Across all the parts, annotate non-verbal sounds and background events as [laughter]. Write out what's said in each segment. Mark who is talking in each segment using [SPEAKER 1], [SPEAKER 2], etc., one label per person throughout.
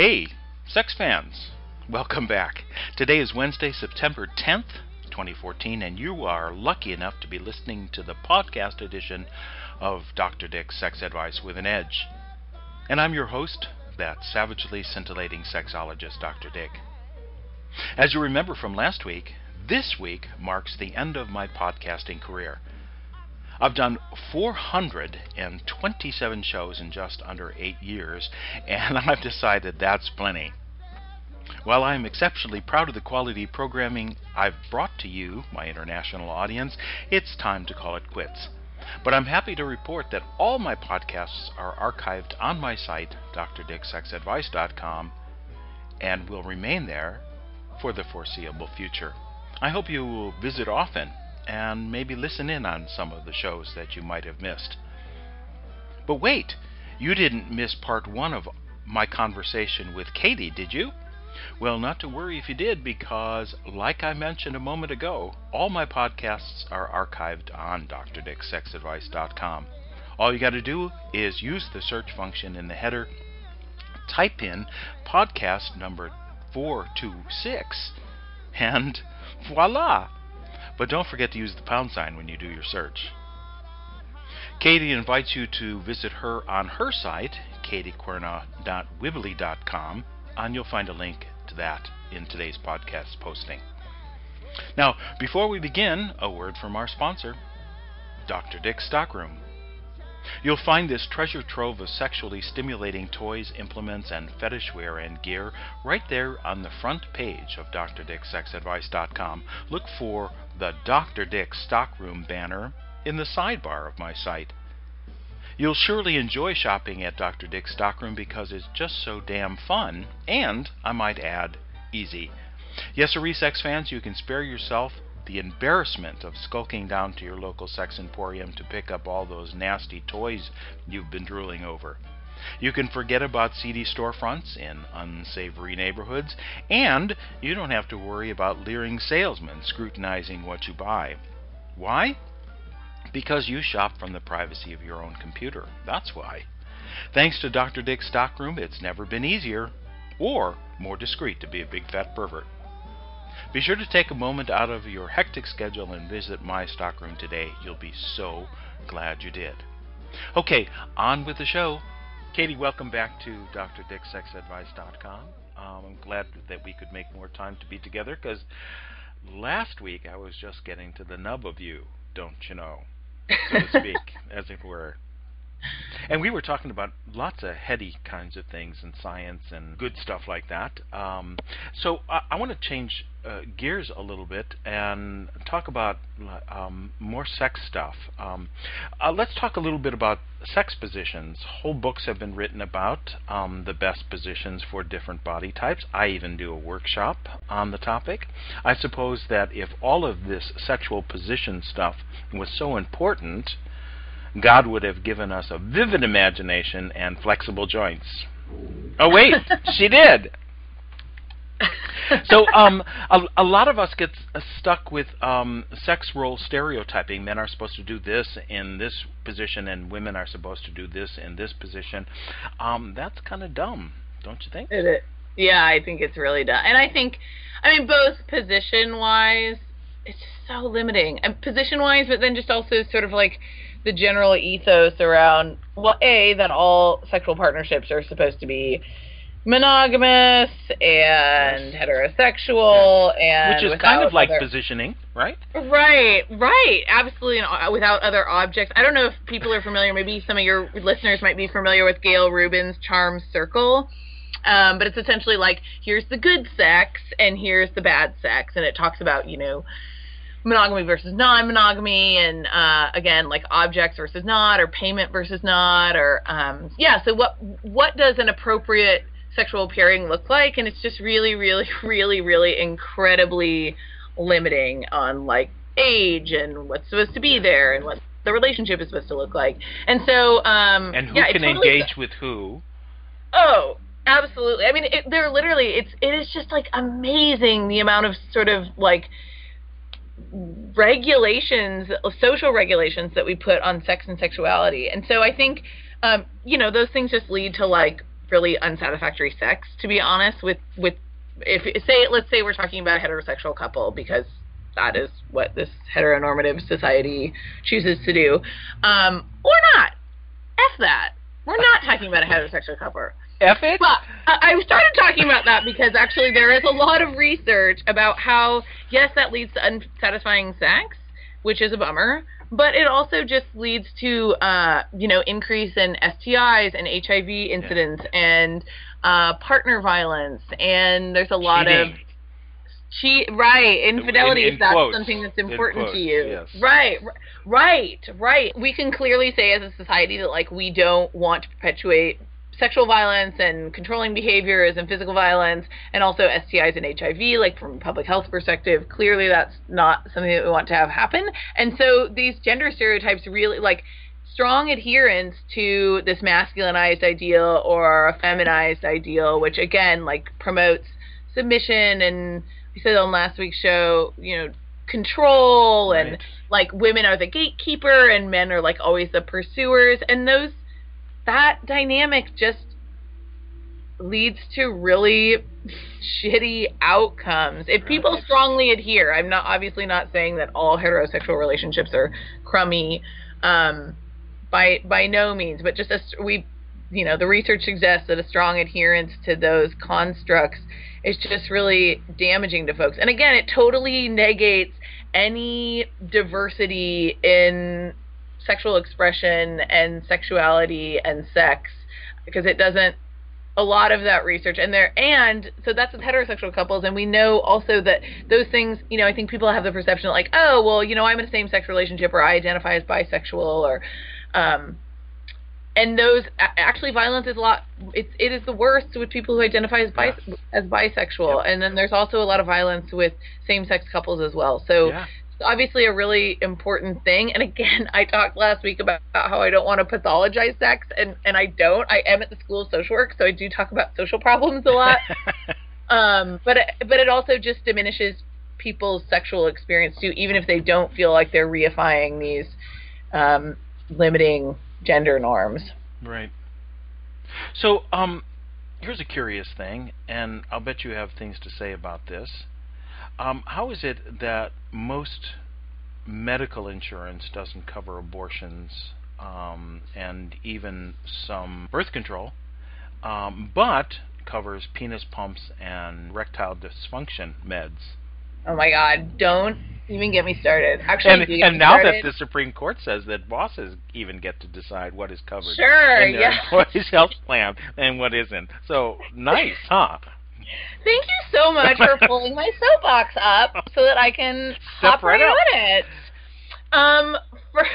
[SPEAKER 1] Hey, sex fans, welcome back. Today is Wednesday, September 10th, 2014, and you are lucky enough to be listening to the podcast edition of Dr. Dick's Sex Advice with an Edge. And I'm your host, that savagely scintillating sexologist, Dr. Dick. As you remember from last week, this week marks the end of my podcasting career. I've done 427 shows in just under eight years, and [laughs] I've decided that's plenty. While I'm exceptionally proud of the quality programming I've brought to you, my international audience, it's time to call it quits. But I'm happy to report that all my podcasts are archived on my site, drdicksexadvice.com, and will remain there for the foreseeable future. I hope you will visit often and maybe listen in on some of the shows that you might have missed. But wait, you didn't miss part one of my conversation with Katie, did you? Well, not to worry if you did, because, like I mentioned a moment ago, all my podcasts are archived on drdicksexadvice.com. All you got to do is use the search function in the header, type in podcast number 426, and voila! But don't forget to use the pound sign when you do your search. Katie invites you to visit her on her site, katiequerna.weebly.com, and you'll find a link to that in today's podcast posting. Now, before we begin, a word from our sponsor, Dr. Dick's Stockroom. You'll find this treasure trove of sexually stimulating toys, implements, and fetishware and gear right there on the front page of drdicksexadvice.com. Look for the Dr. Dick Stockroom banner in the sidebar of my site. You'll surely enjoy shopping at Dr. Dick's Stockroom because it's just so damn fun, and, I might add, easy. Yes, sir, sex fans, you can spare yourself the embarrassment of skulking down to your local sex emporium to pick up all those nasty toys you've been drooling over. You can forget about seedy storefronts in unsavory neighborhoods, and you don't have to worry about leering salesmen scrutinizing what you buy. Why? Because you shop from the privacy of your own computer. That's why. Thanks to Dr. Dick's stockroom, it's never been easier or more discreet to be a big fat pervert. Be sure to take a moment out of your hectic schedule and visit my stockroom today. You'll be so glad you did. Okay, on with the show. Katie, welcome back to drdicksexadvice.com. Um, I'm glad that we could make more time to be together because last week I was just getting to the nub of you, don't you know, so to [laughs] speak, as it were. [laughs] And we were talking about lots of heady kinds of things and science and good stuff like that. Um, so I, I want to change uh, gears a little bit and talk about um, more sex stuff. Um, uh, let's talk a little bit about sex positions. Whole books have been written about um, the best positions for different body types. I even do a workshop on the topic. I suppose that if all of this sexual position stuff was so important, God would have given us a vivid imagination and flexible joints. Oh wait, [laughs] she did. so um, a, a, lot of us get stuck with um, sex role stereotyping. Men are supposed to do this in this position, and women are supposed to do this in this position. Um, that's kind of dumb, don't you think?
[SPEAKER 2] It is. Yeah, I think it's really dumb. And I think, I mean, both position wise, it's just so limiting. And position wise, but then just also sort of like the general ethos around well, a that all sexual partnerships are supposed to be monogamous and heterosexual and
[SPEAKER 1] which is kind of like other... positioning, right?
[SPEAKER 2] Right, right, absolutely. And uh, without other objects, I don't know if people are familiar. Maybe some of your listeners might be familiar with Gayle Rubin's Charmed Circle. Um, but it's essentially like here's the good sex and here's the bad sex, and it talks about you know monogamy versus non-monogamy and uh, again like objects versus not or payment versus not or um, yeah so what what does an appropriate sexual pairing look like? And it's just really really [laughs] really really incredibly limiting on like age and what's supposed to be there and what the relationship is supposed to look like. And so um
[SPEAKER 1] and who
[SPEAKER 2] yeah,
[SPEAKER 1] can totally engage with who?
[SPEAKER 2] Oh absolutely. I mean it, they're literally it's it is just like amazing the amount of sort of like regulations, social regulations that we put on sex and sexuality. And so I think, um, you know, those things just lead to like really unsatisfactory sex. To be honest, with with if say let's say we're talking about a heterosexual couple because that is what this heteronormative society chooses to do, um, or not. F that. We're not talking about a heterosexual couple.
[SPEAKER 1] F it.
[SPEAKER 2] But I started talking about that because actually there is a lot of research about how yes, that leads to unsatisfying sex, which is a bummer, but it also just leads to uh, you know increase in STIs and HIV incidents yeah. and uh, partner violence, and there's a lot
[SPEAKER 1] Cheating.
[SPEAKER 2] of cheat right infidelity
[SPEAKER 1] in, in
[SPEAKER 2] if that's
[SPEAKER 1] quotes.
[SPEAKER 2] something that's important
[SPEAKER 1] quotes,
[SPEAKER 2] to you
[SPEAKER 1] yes.
[SPEAKER 2] right right right we can clearly say as a society that like we don't want to perpetuate sexual violence and controlling behaviors and physical violence and also STIs and HIV like from a public health perspective clearly that's not something that we want to have happen. And so these gender stereotypes really like strong adherence to this masculinized ideal or a feminized ideal which again like promotes submission. And we said on last week's show, you know, control and
[SPEAKER 1] Right.
[SPEAKER 2] like women are the gatekeeper and men are like always the pursuers. And those that dynamic just leads to really shitty outcomes. If people strongly adhere, I'm not obviously not saying that all heterosexual relationships are crummy um by by no means, but just as we you know, the research suggests that a strong adherence to those constructs is just really damaging to folks. And again, it totally negates any diversity in sexual expression and sexuality and sex because it doesn't a lot of that research and there and so that's with heterosexual couples and we know also that those things you know i think people have the perception that like oh well you know i'm in a same sex relationship or i identify as bisexual or um and those actually violence is a lot it's it is the worst with people who identify as bis- as bisexual and then there's also a lot of violence with same sex couples as well so
[SPEAKER 1] yeah.
[SPEAKER 2] Obviously a really important thing and again [laughs] i talked last week about how i don't want to pathologize sex and and i don't i am at the school of social work so i do talk about social problems a lot [laughs] um but it, but it also just diminishes people's sexual experience too even if they don't feel like they're reifying these um limiting gender norms
[SPEAKER 1] Right. So, um, here's a curious thing, and I'll bet you have things to say about this. Um, how is it that most medical insurance doesn't cover abortions um, and even some birth control, um, but covers penis pumps and erectile dysfunction meds?
[SPEAKER 2] oh my god don't even get me started actually
[SPEAKER 1] And, and now
[SPEAKER 2] started.
[SPEAKER 1] that the Supreme Court says that bosses even get to decide what is covered
[SPEAKER 2] Sure,
[SPEAKER 1] in their
[SPEAKER 2] yeah. [laughs]
[SPEAKER 1] employee's health plan and what isn't. So nice, [laughs] huh?
[SPEAKER 2] Thank you so much for [laughs] pulling my soapbox up so that I can
[SPEAKER 1] Step
[SPEAKER 2] hop
[SPEAKER 1] right
[SPEAKER 2] right on it. Um, for,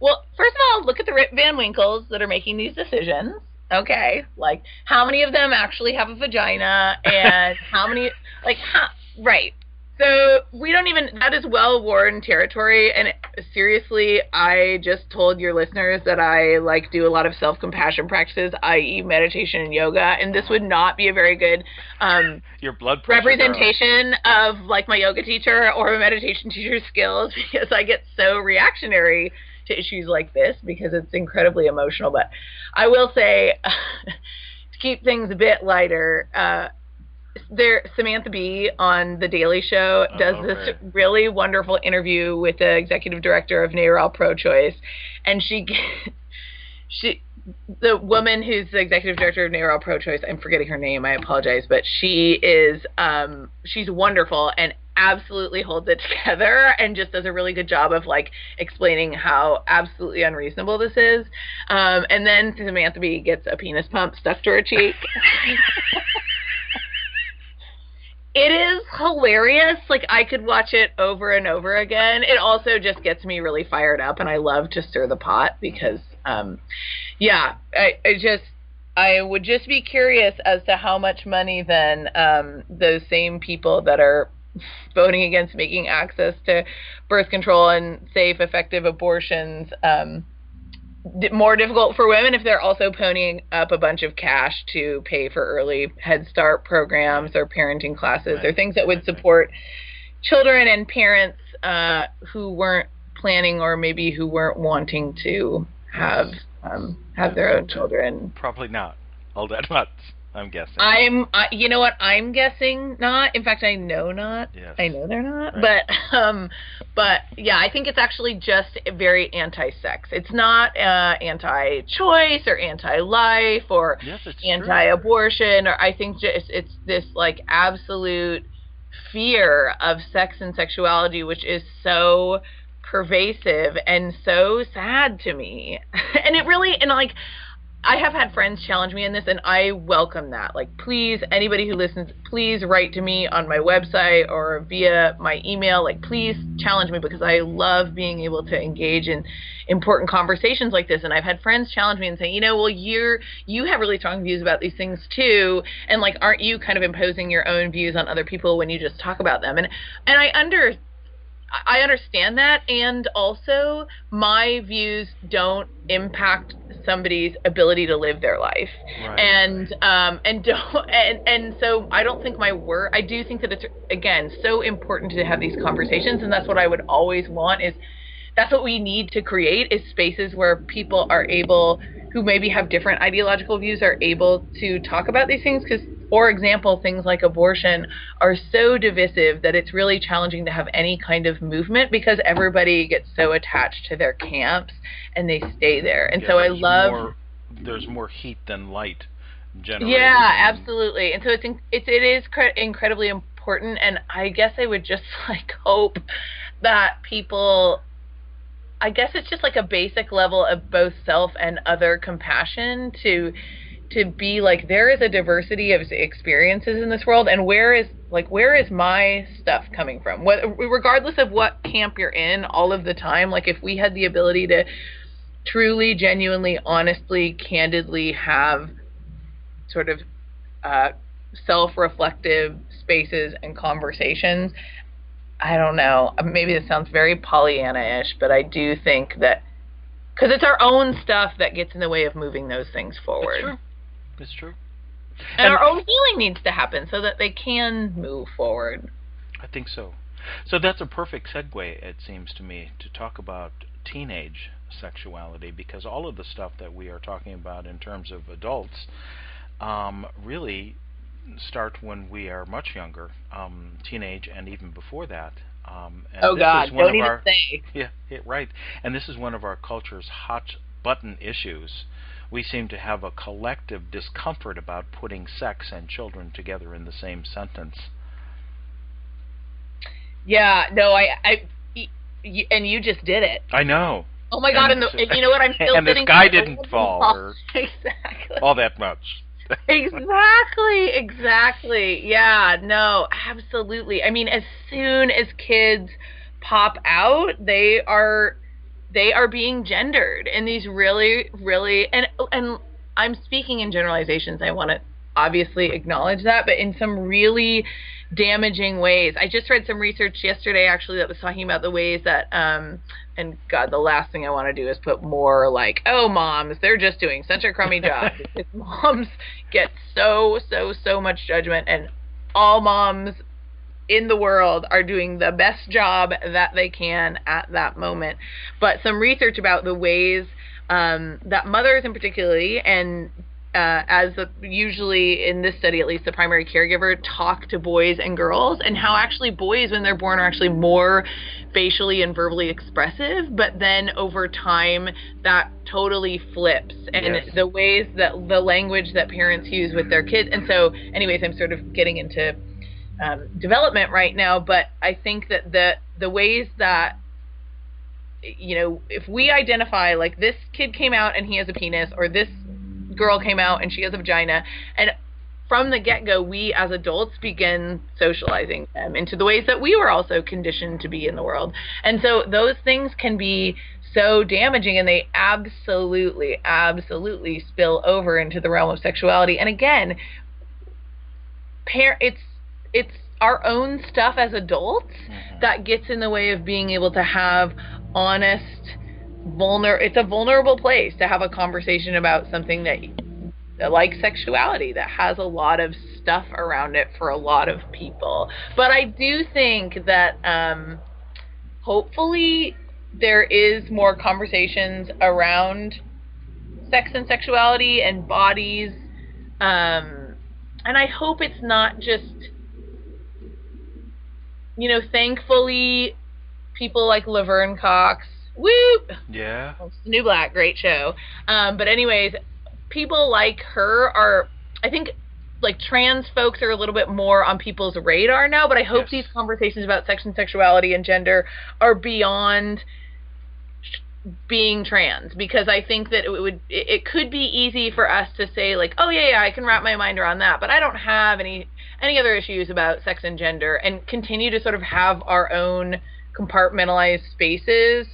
[SPEAKER 2] well, first of all, look at the Rip Van Winkles that are making these decisions. Okay, like how many of them actually have a vagina, and [laughs] how many, like, how, right? So we don't even. That is well worn territory, and seriously, I just told your listeners that I like do a lot of self compassion practices, i.e., meditation and yoga, and this would not be a very good um, [laughs]
[SPEAKER 1] Your blood pressure. girl.
[SPEAKER 2] representation of like my yoga teacher or a meditation [laughs] teacher's skills because I get so reactionary to issues like this because it's incredibly emotional. But I will say, [laughs] to keep things a bit lighter, uh, there Samantha Bee on the Daily Show does
[SPEAKER 1] Oh,
[SPEAKER 2] this really wonderful interview with the executive director of NARAL Pro Choice, and she [laughs] she the woman who's the executive director of NARAL Pro Choice, I'm forgetting her name, I apologize, but she is um she's wonderful and absolutely holds it [laughs] together and just does a really good job of like explaining how absolutely unreasonable this is. Um and then Samantha Bee gets a penis pump stuck to her cheek. [laughs] It is hilarious. Like I could watch it over and over again. It also just gets me really fired up and I love to stir the pot because um yeah, I, I just I would just be curious as to how much money then um those same people that are voting against making access to birth control and safe effective abortions um more difficult for women if they're also ponying up a bunch of cash to pay for early Head Start programs or parenting classes or things that would
[SPEAKER 1] Right, right.
[SPEAKER 2] support children and parents uh, who weren't planning or maybe who weren't wanting to have um, have their own children.
[SPEAKER 1] Probably not. all that [laughs] much. I'm guessing.
[SPEAKER 2] I'm, uh, you know what? I'm guessing not. In fact, I know not.
[SPEAKER 1] Yes.
[SPEAKER 2] I know they're not.
[SPEAKER 1] Right.
[SPEAKER 2] But, [laughs] um, but yeah, I think it's actually just very anti-sex. It's not uh, anti-choice or anti-life or
[SPEAKER 1] yes,
[SPEAKER 2] anti-abortion. Or I think just it's this like absolute fear of sex and sexuality, which is so pervasive and so sad to me. [laughs] and it really and like I have had friends challenge me in this, and I welcome that. Like, please, anybody who listens, please write to me on my website or via my email. Like, please challenge me because I love being able to engage in important conversations like this. And I've had friends challenge me and say, you know, well, you're you have really strong views about these things too, and like, aren't you kind of imposing your own views on other people when you just talk about them? And and I under I understand that, and also my views don't impact somebody's ability to live their life,
[SPEAKER 1] Right,
[SPEAKER 2] and um, and [laughs] don't and and so I don't think my work. I do think that it's again so important to have these conversations, and that's what I would always want is that's what we need to create is spaces where people are able who maybe have different ideological views are able to talk about these things because for example things like abortion are so divisive that it's really challenging to have any kind of movement because everybody gets so attached to their camps and they stay there and
[SPEAKER 1] Yeah,
[SPEAKER 2] so i love
[SPEAKER 1] More, there's more heat than light. Generated.
[SPEAKER 2] yeah, absolutely. And so it's in, it's it is cre- incredibly important, and I guess I would just [laughs] like hope that people. I guess it's just like a basic level of both self and other compassion to to be like there is a diversity of experiences in this world and where is like where is my stuff coming from what regardless of what camp you're in all of the time like if we had the ability to truly genuinely honestly candidly have sort of uh, self-reflective spaces and conversations. I don't know. Maybe this sounds very Pollyanna-ish, but I do think that because it's our own stuff that gets in the way of moving those things forward,
[SPEAKER 1] It's true.
[SPEAKER 2] And,
[SPEAKER 1] And-
[SPEAKER 2] our own healing needs to happen so that they can move forward.
[SPEAKER 1] I think so. So that's a perfect segue, it seems to me, to talk about teenage sexuality because all of the stuff that we are talking about in terms of adults um, really start when we are much younger, um, teenage, and even before that. Um, and
[SPEAKER 2] oh
[SPEAKER 1] this
[SPEAKER 2] God,
[SPEAKER 1] is one
[SPEAKER 2] don't
[SPEAKER 1] of
[SPEAKER 2] even
[SPEAKER 1] our,
[SPEAKER 2] say.
[SPEAKER 1] Yeah, yeah, right. And this is one of our culture's hot button issues. We seem to have a collective discomfort about putting sex and children together in the same sentence.
[SPEAKER 2] Yeah, no, I, I, y- y- and you just did it.
[SPEAKER 1] I know.
[SPEAKER 2] Oh my God, and,
[SPEAKER 1] And
[SPEAKER 2] the, and you know what? I'm still
[SPEAKER 1] and sky
[SPEAKER 2] here
[SPEAKER 1] didn't
[SPEAKER 2] holding
[SPEAKER 1] fall,
[SPEAKER 2] oh,
[SPEAKER 1] or- [laughs]
[SPEAKER 2] exactly.
[SPEAKER 1] All that much.
[SPEAKER 2] exactly, exactly. Yeah, no, absolutely. I mean, as soon as kids pop out, they are they are being gendered in these really, really and and I'm speaking in generalizations. I want to obviously acknowledge that, but in some really damaging ways. I just read some research yesterday actually that was talking about the ways that um and God, the last thing I want to do is put more like, oh, moms, they're just doing such a crummy [laughs] job. because moms get so, so, so much judgment, and all moms in the world are doing the best job that they can at that moment. But some research about the ways um, that mothers, in particularly, and uh, as the, usually in this study, at least the primary caregiver, talk to boys and girls, and how actually boys, when they're born, are actually more facially and verbally expressive, but then over time that totally flips, and
[SPEAKER 1] Yes.
[SPEAKER 2] the ways that the language that parents use with their kids. And so, anyways, I'm sort of getting into um, development right now, but I think that the the ways that you know, if we identify like this kid came out and he has a penis, or this girl came out and she has a vagina, and from the get go, we as adults begin socializing them into the ways that we were also conditioned to be in the world. And so those things can be so damaging and they absolutely, absolutely spill over into the realm of sexuality. And again, par- it's it's our own stuff as adults
[SPEAKER 1] Mhm.
[SPEAKER 2] that gets in the way of being able to have honest vulner it's a vulnerable place to have a conversation about something that like sexuality that has a lot of stuff around it for a lot of people but i do think that um hopefully there is more conversations around sex and sexuality and bodies Um, and I hope it's not just, you know, thankfully, people like Laverne Cox, whoop,
[SPEAKER 1] Yeah.
[SPEAKER 2] New Black, great show. Um, but anyways, people like her are, I think, like trans folks are a little bit more on people's radar now. But I hope
[SPEAKER 1] Yes.
[SPEAKER 2] these conversations about sex and sexuality and gender are beyond being trans because I think that it would it, it could be easy for us to say like oh yeah yeah I can wrap my mind around that but I don't have any any other issues about sex and gender and continue to sort of have our own compartmentalized spaces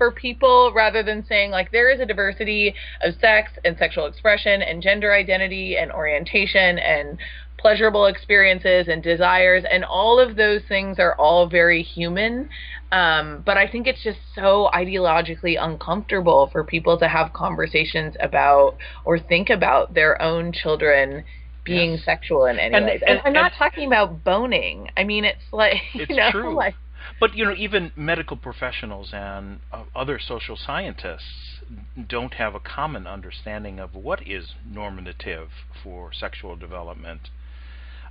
[SPEAKER 2] for people rather than saying like there is a diversity of sex and sexual expression and gender identity and orientation and pleasurable experiences and desires and all of those things are all very human. Um, but i think it's just so ideologically uncomfortable for people to have conversations about or think about their own children being
[SPEAKER 1] Yes.
[SPEAKER 2] sexual in any
[SPEAKER 1] And-
[SPEAKER 2] way.
[SPEAKER 1] and-
[SPEAKER 2] I'm not
[SPEAKER 1] and-
[SPEAKER 2] talking about boning. I mean, it's like [laughs]
[SPEAKER 1] It's
[SPEAKER 2] you know,
[SPEAKER 1] true.
[SPEAKER 2] like
[SPEAKER 1] But you know, even medical professionals and uh, other social scientists don't have a common understanding of what is normative for sexual development.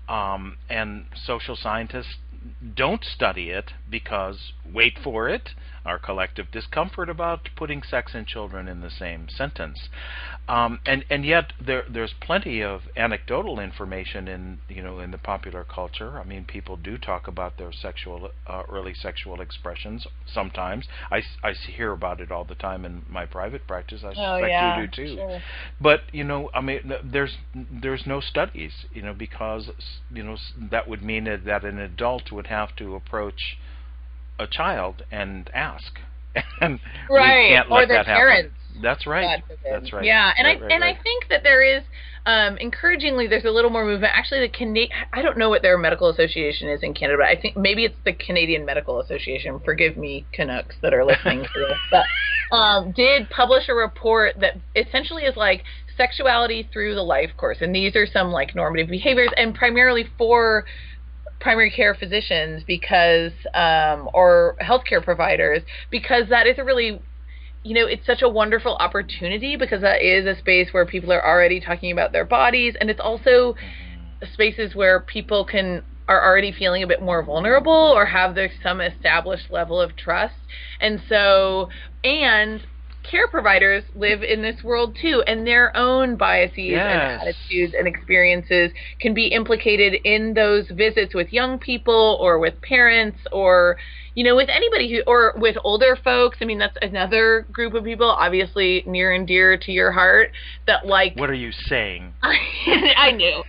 [SPEAKER 1] Um, and social scientists don't study it because, wait for it, our collective discomfort about putting sex and children in the same sentence. Um, and and yet there there's plenty of anecdotal information in you know in the popular culture. I mean, people do talk about their sexual uh, early sexual expressions sometimes. I, I hear about it all the time in my private practice. I
[SPEAKER 2] oh
[SPEAKER 1] suspect
[SPEAKER 2] yeah,
[SPEAKER 1] you do too.
[SPEAKER 2] sure.
[SPEAKER 1] But you know, I mean, there's there's no studies, you know, because you know that would mean that an adult would have to approach a child and ask, [laughs] and
[SPEAKER 2] Right,
[SPEAKER 1] we can't
[SPEAKER 2] or
[SPEAKER 1] let
[SPEAKER 2] their
[SPEAKER 1] that happen.
[SPEAKER 2] parents.
[SPEAKER 1] That's right. That's right.
[SPEAKER 2] Yeah, and
[SPEAKER 1] Right,
[SPEAKER 2] I
[SPEAKER 1] right,
[SPEAKER 2] and
[SPEAKER 1] right.
[SPEAKER 2] I think that there is, um, encouragingly, there's a little more movement. Actually, the Cana- I don't know what their medical association is in Canada, but I think maybe it's the Canadian Medical Association. Forgive me, Canucks that are listening to this, but um, did publish a report that essentially is like sexuality through the life course, and these are some like normative behaviors, and primarily for primary care physicians because um, or healthcare providers because that is a really you know it's such a wonderful opportunity because that is a space where people are already talking about their bodies and it's also spaces where people can are already feeling a bit more vulnerable or have some established level of trust. And so and care providers live in this world too and their own biases
[SPEAKER 1] Yes.
[SPEAKER 2] and attitudes and experiences can be implicated in those visits with young people or with parents or you know with anybody who or with older folks i mean that's another group of people obviously near and dear to your heart that like
[SPEAKER 1] What are you saying? [laughs]
[SPEAKER 2] I knew.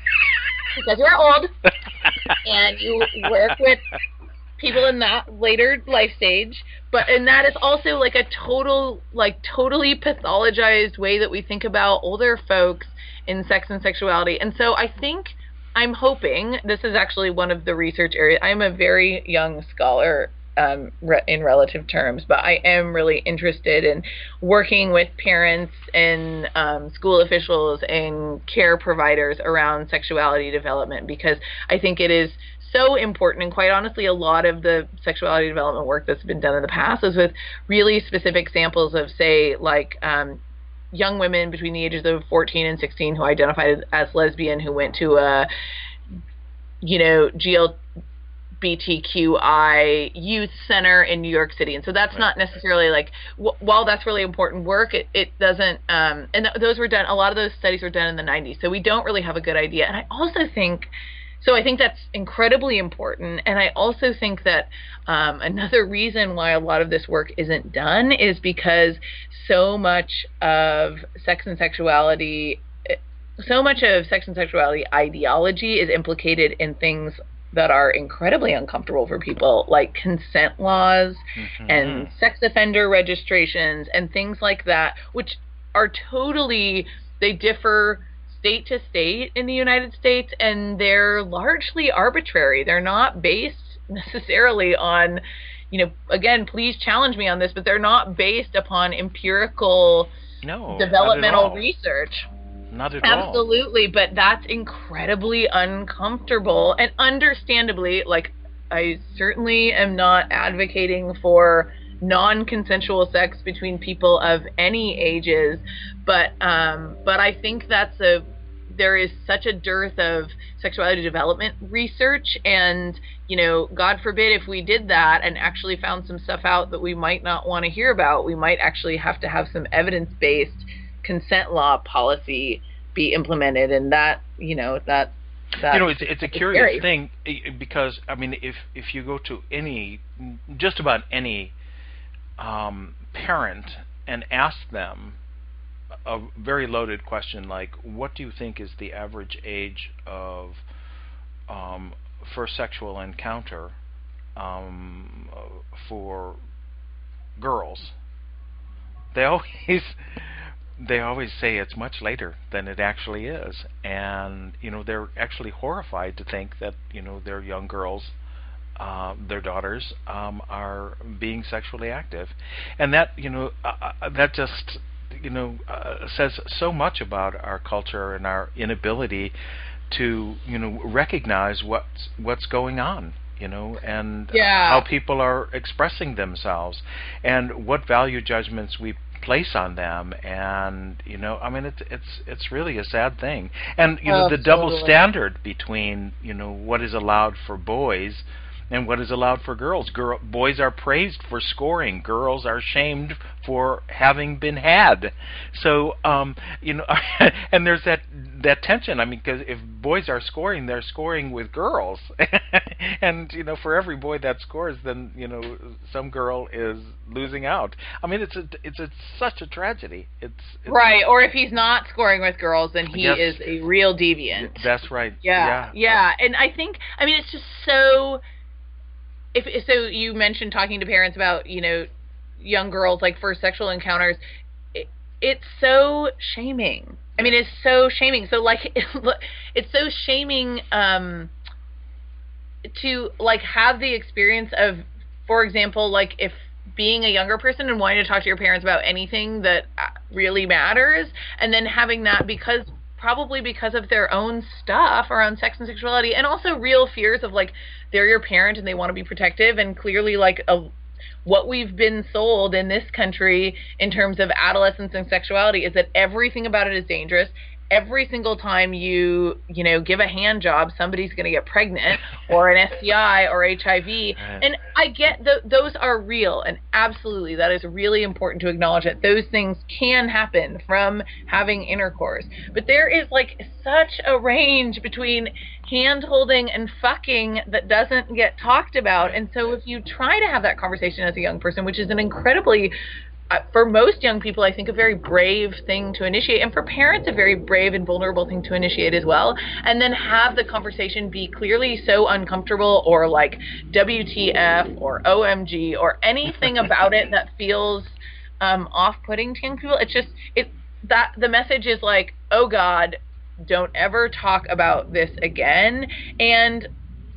[SPEAKER 2] Because you're old [laughs] and you work with people in that later life stage. But and that is also like a total like totally pathologized way that we think about older folks in sex and sexuality. And so I think I'm hoping this is actually one of the research areas. I'm a very young scholar um, re- in relative terms, but I am really interested in working with parents and um, school officials and care providers around sexuality development because I think it is so important and quite honestly a lot of the sexuality development work that's been done in the past is with really specific samples of say like um, young women between the ages of 14 and 16 who identified as lesbian who went to a you know GLBTQI youth center in New York City and so that's
[SPEAKER 1] Right.
[SPEAKER 2] not necessarily like w- while that's really important work it, it doesn't um, and th- those were done a lot of those studies were done in the 90s so we don't really have a good idea and I also think so I think that's incredibly important, and I also think that um, another reason why a lot of this work isn't done is because so much of sex and sexuality, so much of sex and sexuality ideology is implicated in things that are incredibly uncomfortable for people, like consent laws
[SPEAKER 1] Mhm.
[SPEAKER 2] and sex offender registrations and things like that, which are totally they differ state to state in the United States and they're largely arbitrary. They're not based [laughs] necessarily on you know again please challenge me on this but they're not based upon empirical
[SPEAKER 1] no
[SPEAKER 2] developmental research
[SPEAKER 1] Not at all.
[SPEAKER 2] Absolutely, but that's incredibly uncomfortable and understandably like I certainly am not advocating for non-consensual sex between people of any ages, but um but I think that's a there is such a dearth of sexuality development research and you know god forbid if we did that and actually found some stuff out that we might not want to hear about we might actually have to have some evidence-based consent law policy be implemented and that you know that that
[SPEAKER 1] you know it's it's a curious
[SPEAKER 2] scary.
[SPEAKER 1] thing eh, because I mean if if you go to any just about any um, parent and ask them a very loaded question like what do you think is the average age of um, first sexual encounter um, for girls? They always they always say it's much later than it actually is. And you know they're actually horrified to think that you know their young girls uh, their daughters um, are being sexually active. And that you know uh, uh, that just you know uh, says so much about our culture and our inability to you know recognize what's what's going on you know and
[SPEAKER 2] Yeah.
[SPEAKER 1] how people are expressing themselves and what value judgments we place on them. And you know i mean it's it's it's really a sad thing. And you know
[SPEAKER 2] Oh,
[SPEAKER 1] the double standard between you know what is allowed for boys and what is allowed for girls? Girl boys are praised for scoring. Girls are shamed for having been had. So um you know [laughs] and there's that that tension. I mean because if boys are scoring they're scoring with girls. [laughs] And you know for every boy that scores then you know some girl is losing out. I mean it's a it's a such a tragedy. It's, it's
[SPEAKER 2] right. Or if he's not scoring with girls then he
[SPEAKER 1] Yes.
[SPEAKER 2] is a real deviant.
[SPEAKER 1] That's right.
[SPEAKER 2] Yeah, yeah, and I think I mean it's just so. If so, you mentioned talking to parents about you know young girls like first sexual encounters. It, it's so shaming. I mean, it's so shaming. So like, [laughs] it's so shaming um, to like have the experience of, for example, like if being a younger person and wanting to talk to your parents about anything that uh, really matters, and then having that because probably because of their own stuff around sex and sexuality and also real fears of like they're your parent and they want to be protective and clearly like a what we've been sold in this country in terms of adolescence and sexuality is that everything about it is dangerous every single time you you know give a hand job somebody's going to get pregnant [laughs] or an STI or HIV and I get th- those are real and absolutely that is really important to acknowledge that those things can happen from having intercourse. But there is like such a range between hand holding and fucking that doesn't get talked about. And so if you try to have that conversation as a young person which is an incredibly for most young people, I think a very brave thing to initiate, and for parents, a very brave and vulnerable thing to initiate as well. And then have the conversation be clearly so uncomfortable, or like WTF, or OMG, or anything [laughs] about it that feels um, off-putting to young people. It's just it that the message is like, oh God, don't ever talk about this again. And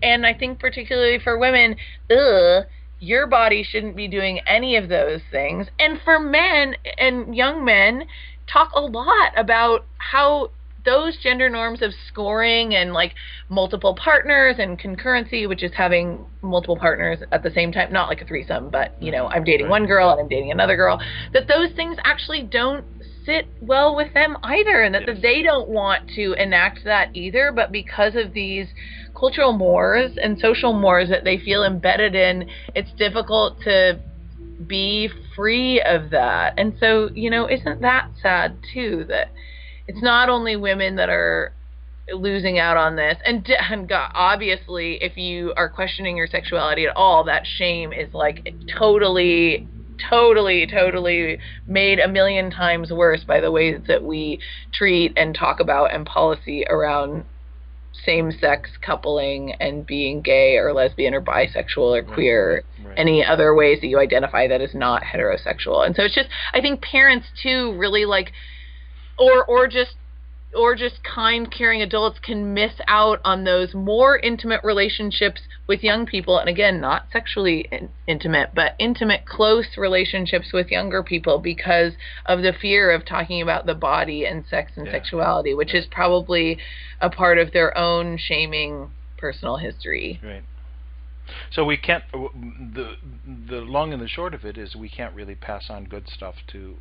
[SPEAKER 2] and I think particularly for women, ugh your body shouldn't be doing any of those things. And for men and young men, talk a lot about how those gender norms of scoring and like multiple partners and concurrency, which is having multiple partners at the same time, not like a threesome, but you know, I'm dating one girl and I'm dating another girl, that those things actually don't sit well with them either, and that,
[SPEAKER 1] Yes.
[SPEAKER 2] they don't want to enact that either, but because of these cultural mores and social mores that they feel embedded in, it's difficult to be free of that. And so, you know, isn't that sad too that it's not only women that are losing out on this and, and God, obviously if you are questioning your sexuality at all that shame is like totally totally totally made a million times worse by the ways that we treat and talk about and policy around same-sex coupling and being gay or lesbian or bisexual or
[SPEAKER 1] Right.
[SPEAKER 2] queer
[SPEAKER 1] Right.
[SPEAKER 2] any other ways that you identify that is not heterosexual and so it's just i think parents too really like or or just or just kind caring adults can miss out on those more intimate relationships with young people and again not sexually in- intimate but intimate close relationships with younger people because of the fear of talking about the body and sex and
[SPEAKER 1] Yeah.
[SPEAKER 2] sexuality which is probably a part of their own shaming personal history
[SPEAKER 1] Right. So we can't. the The long and the short of it is we can't really pass on good stuff to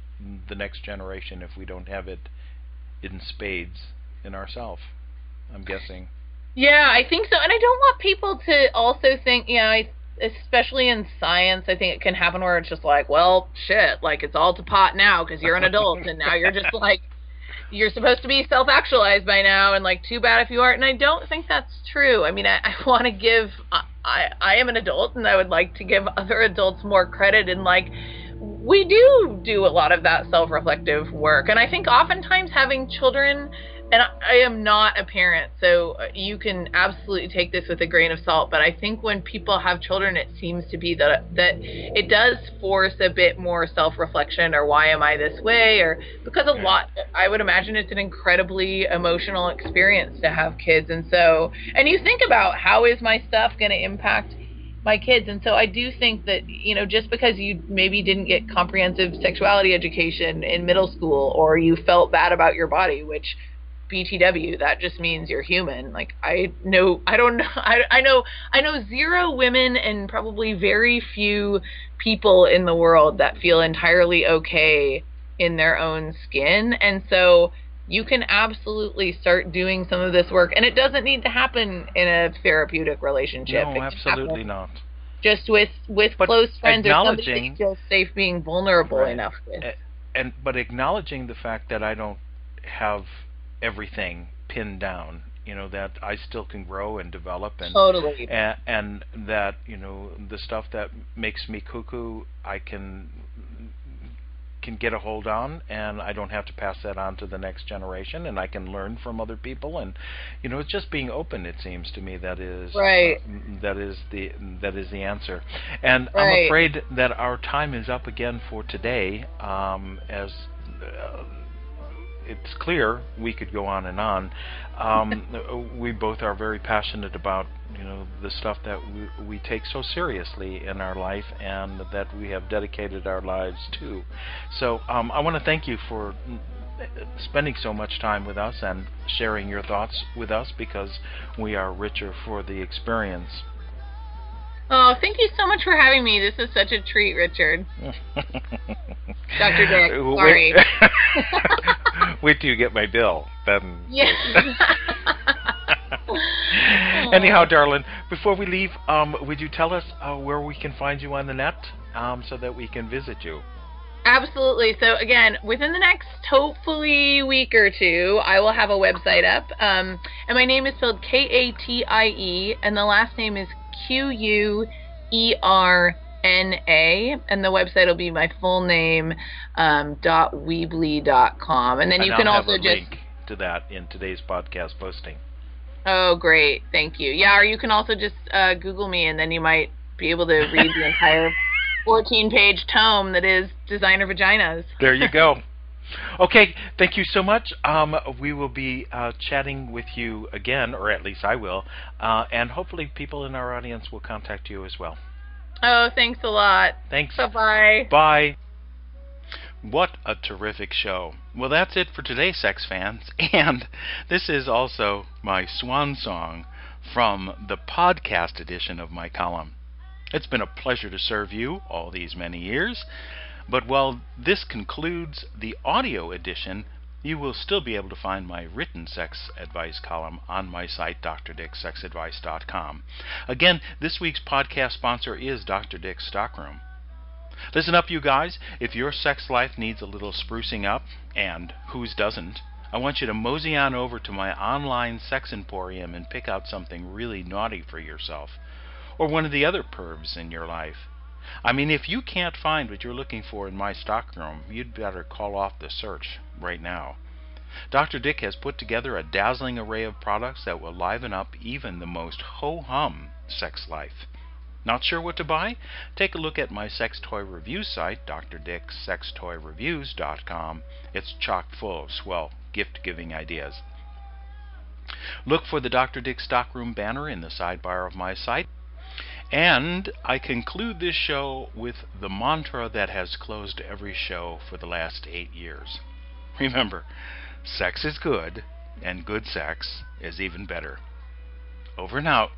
[SPEAKER 1] the next generation if we don't have it in spades in ourself. I'm guessing.
[SPEAKER 2] Yeah, I think so. And I don't want people to also think, you know, I, especially in science, I think it can happen where it's just like, well, shit, like it's all to pot now because you're an adult and now you're just [laughs] like, you're supposed to be self actualized by now and like, too bad if you aren't. And I don't think that's true. I mean, I, I want to give, I, I am an adult and I would like to give other adults more credit and like, we do do a lot of that self reflective work. And I think oftentimes having children and I, am not a parent, so you can absolutely take this with a grain of salt. But I think when people have children, it seems to be that that it does force a bit more self-reflection, or why am I this way, or because a lot. I would imagine it's an incredibly emotional experience to have kids, and so and you think about how is my stuff going to impact my kids and so i do think that you know just because you maybe didn't get comprehensive sexuality education in middle school or you felt bad about your body which BTW, that just means you're human. Like I know, I don't know, [laughs] I, I know, I know zero women and probably very few people in the world that feel entirely okay in their own skin, and so you can absolutely start doing some of this work, and it doesn't need to happen in a therapeutic relationship.
[SPEAKER 1] No, absolutely not.
[SPEAKER 2] Just with with but close friends or somebody you feel safe being vulnerable right. enough with.
[SPEAKER 1] And but acknowledging the fact that I don't have everything pinned down you know that I still can grow and develop and
[SPEAKER 2] totally
[SPEAKER 1] and, and that you know the stuff that makes me cuckoo I can can get a hold on and I don't have to pass that on to the next generation and I can learn from other people and you know it's just being open it seems to me that is
[SPEAKER 2] right
[SPEAKER 1] uh, that is the that is the answer and
[SPEAKER 2] right.
[SPEAKER 1] I'm afraid that our time is up again for today um, as uh, it's clear we could go on and on. Um, [laughs] we both are very passionate about you know the stuff that we, we take so seriously in our life and that we have dedicated our lives to. So um, I want to thank you for spending so much time with us and sharing your thoughts with us because we are richer for the experience.
[SPEAKER 2] Oh, thank you so much for having me. This is such a treat, Richard. [laughs] Dr. Dick, sorry.
[SPEAKER 1] Wait, [laughs] [laughs] wait till you get my bill. Then.
[SPEAKER 2] Yeah.
[SPEAKER 1] Anyhow, darling, before we leave, um, would you tell us uh, where we can find you on the net um, so that we can visit you?
[SPEAKER 2] Absolutely. So again, within the next hopefully week or two, I will have a website up. Um, and my name is spelled K A T I E, and the last name is Q U E R N A, and the website will be my full name um, dot weebly dot com, and then
[SPEAKER 1] and
[SPEAKER 2] you
[SPEAKER 1] I'll
[SPEAKER 2] can also
[SPEAKER 1] a
[SPEAKER 2] just
[SPEAKER 1] link to that in today's podcast posting.
[SPEAKER 2] Oh, great! Thank you. Yeah, or you can also just uh, Google me, and then you might be able to read the entire [laughs] 14-page tome that is designer vaginas.
[SPEAKER 1] There you go. [laughs] Okay, thank you so much. Um, we will be uh, chatting with you again, or at least I will, uh, and hopefully people in our audience will contact you as well.
[SPEAKER 2] Oh, thanks a lot.
[SPEAKER 1] Thanks.
[SPEAKER 2] Bye-bye.
[SPEAKER 1] Bye. What a terrific show. Well, that's it for today, sex fans. [laughs] And this is also my swan song from the podcast edition of my column. It's been a pleasure to serve you all these many years. But while this concludes the audio edition, you will still be able to find my written sex advice column on my site, drdicksexadvice.com. Again, this week's podcast sponsor is Dr. Stockroom. Listen up, you guys. If your sex life needs a little sprucing up, and whose doesn't, I want you to mosey on over to my online sex emporium and pick out something really naughty for yourself, or one of the other pervs in your life. I mean, if you can't find what you're looking for in my stockroom, you'd better call off the search right now. Dr. Dick has put together a dazzling array of products that will liven up even the most ho-hum sex life. Not sure what to buy? Take a look at my sex toy review site, drdicksextoyreviews.com. It's chock full of swell gift-giving ideas. Look for the Dr. Dick Stockroom banner in the sidebar of my site. And I conclude this show with the mantra that has closed every show for the last eight years. [laughs] Remember, sex is good, and good sex is even better. Over and out.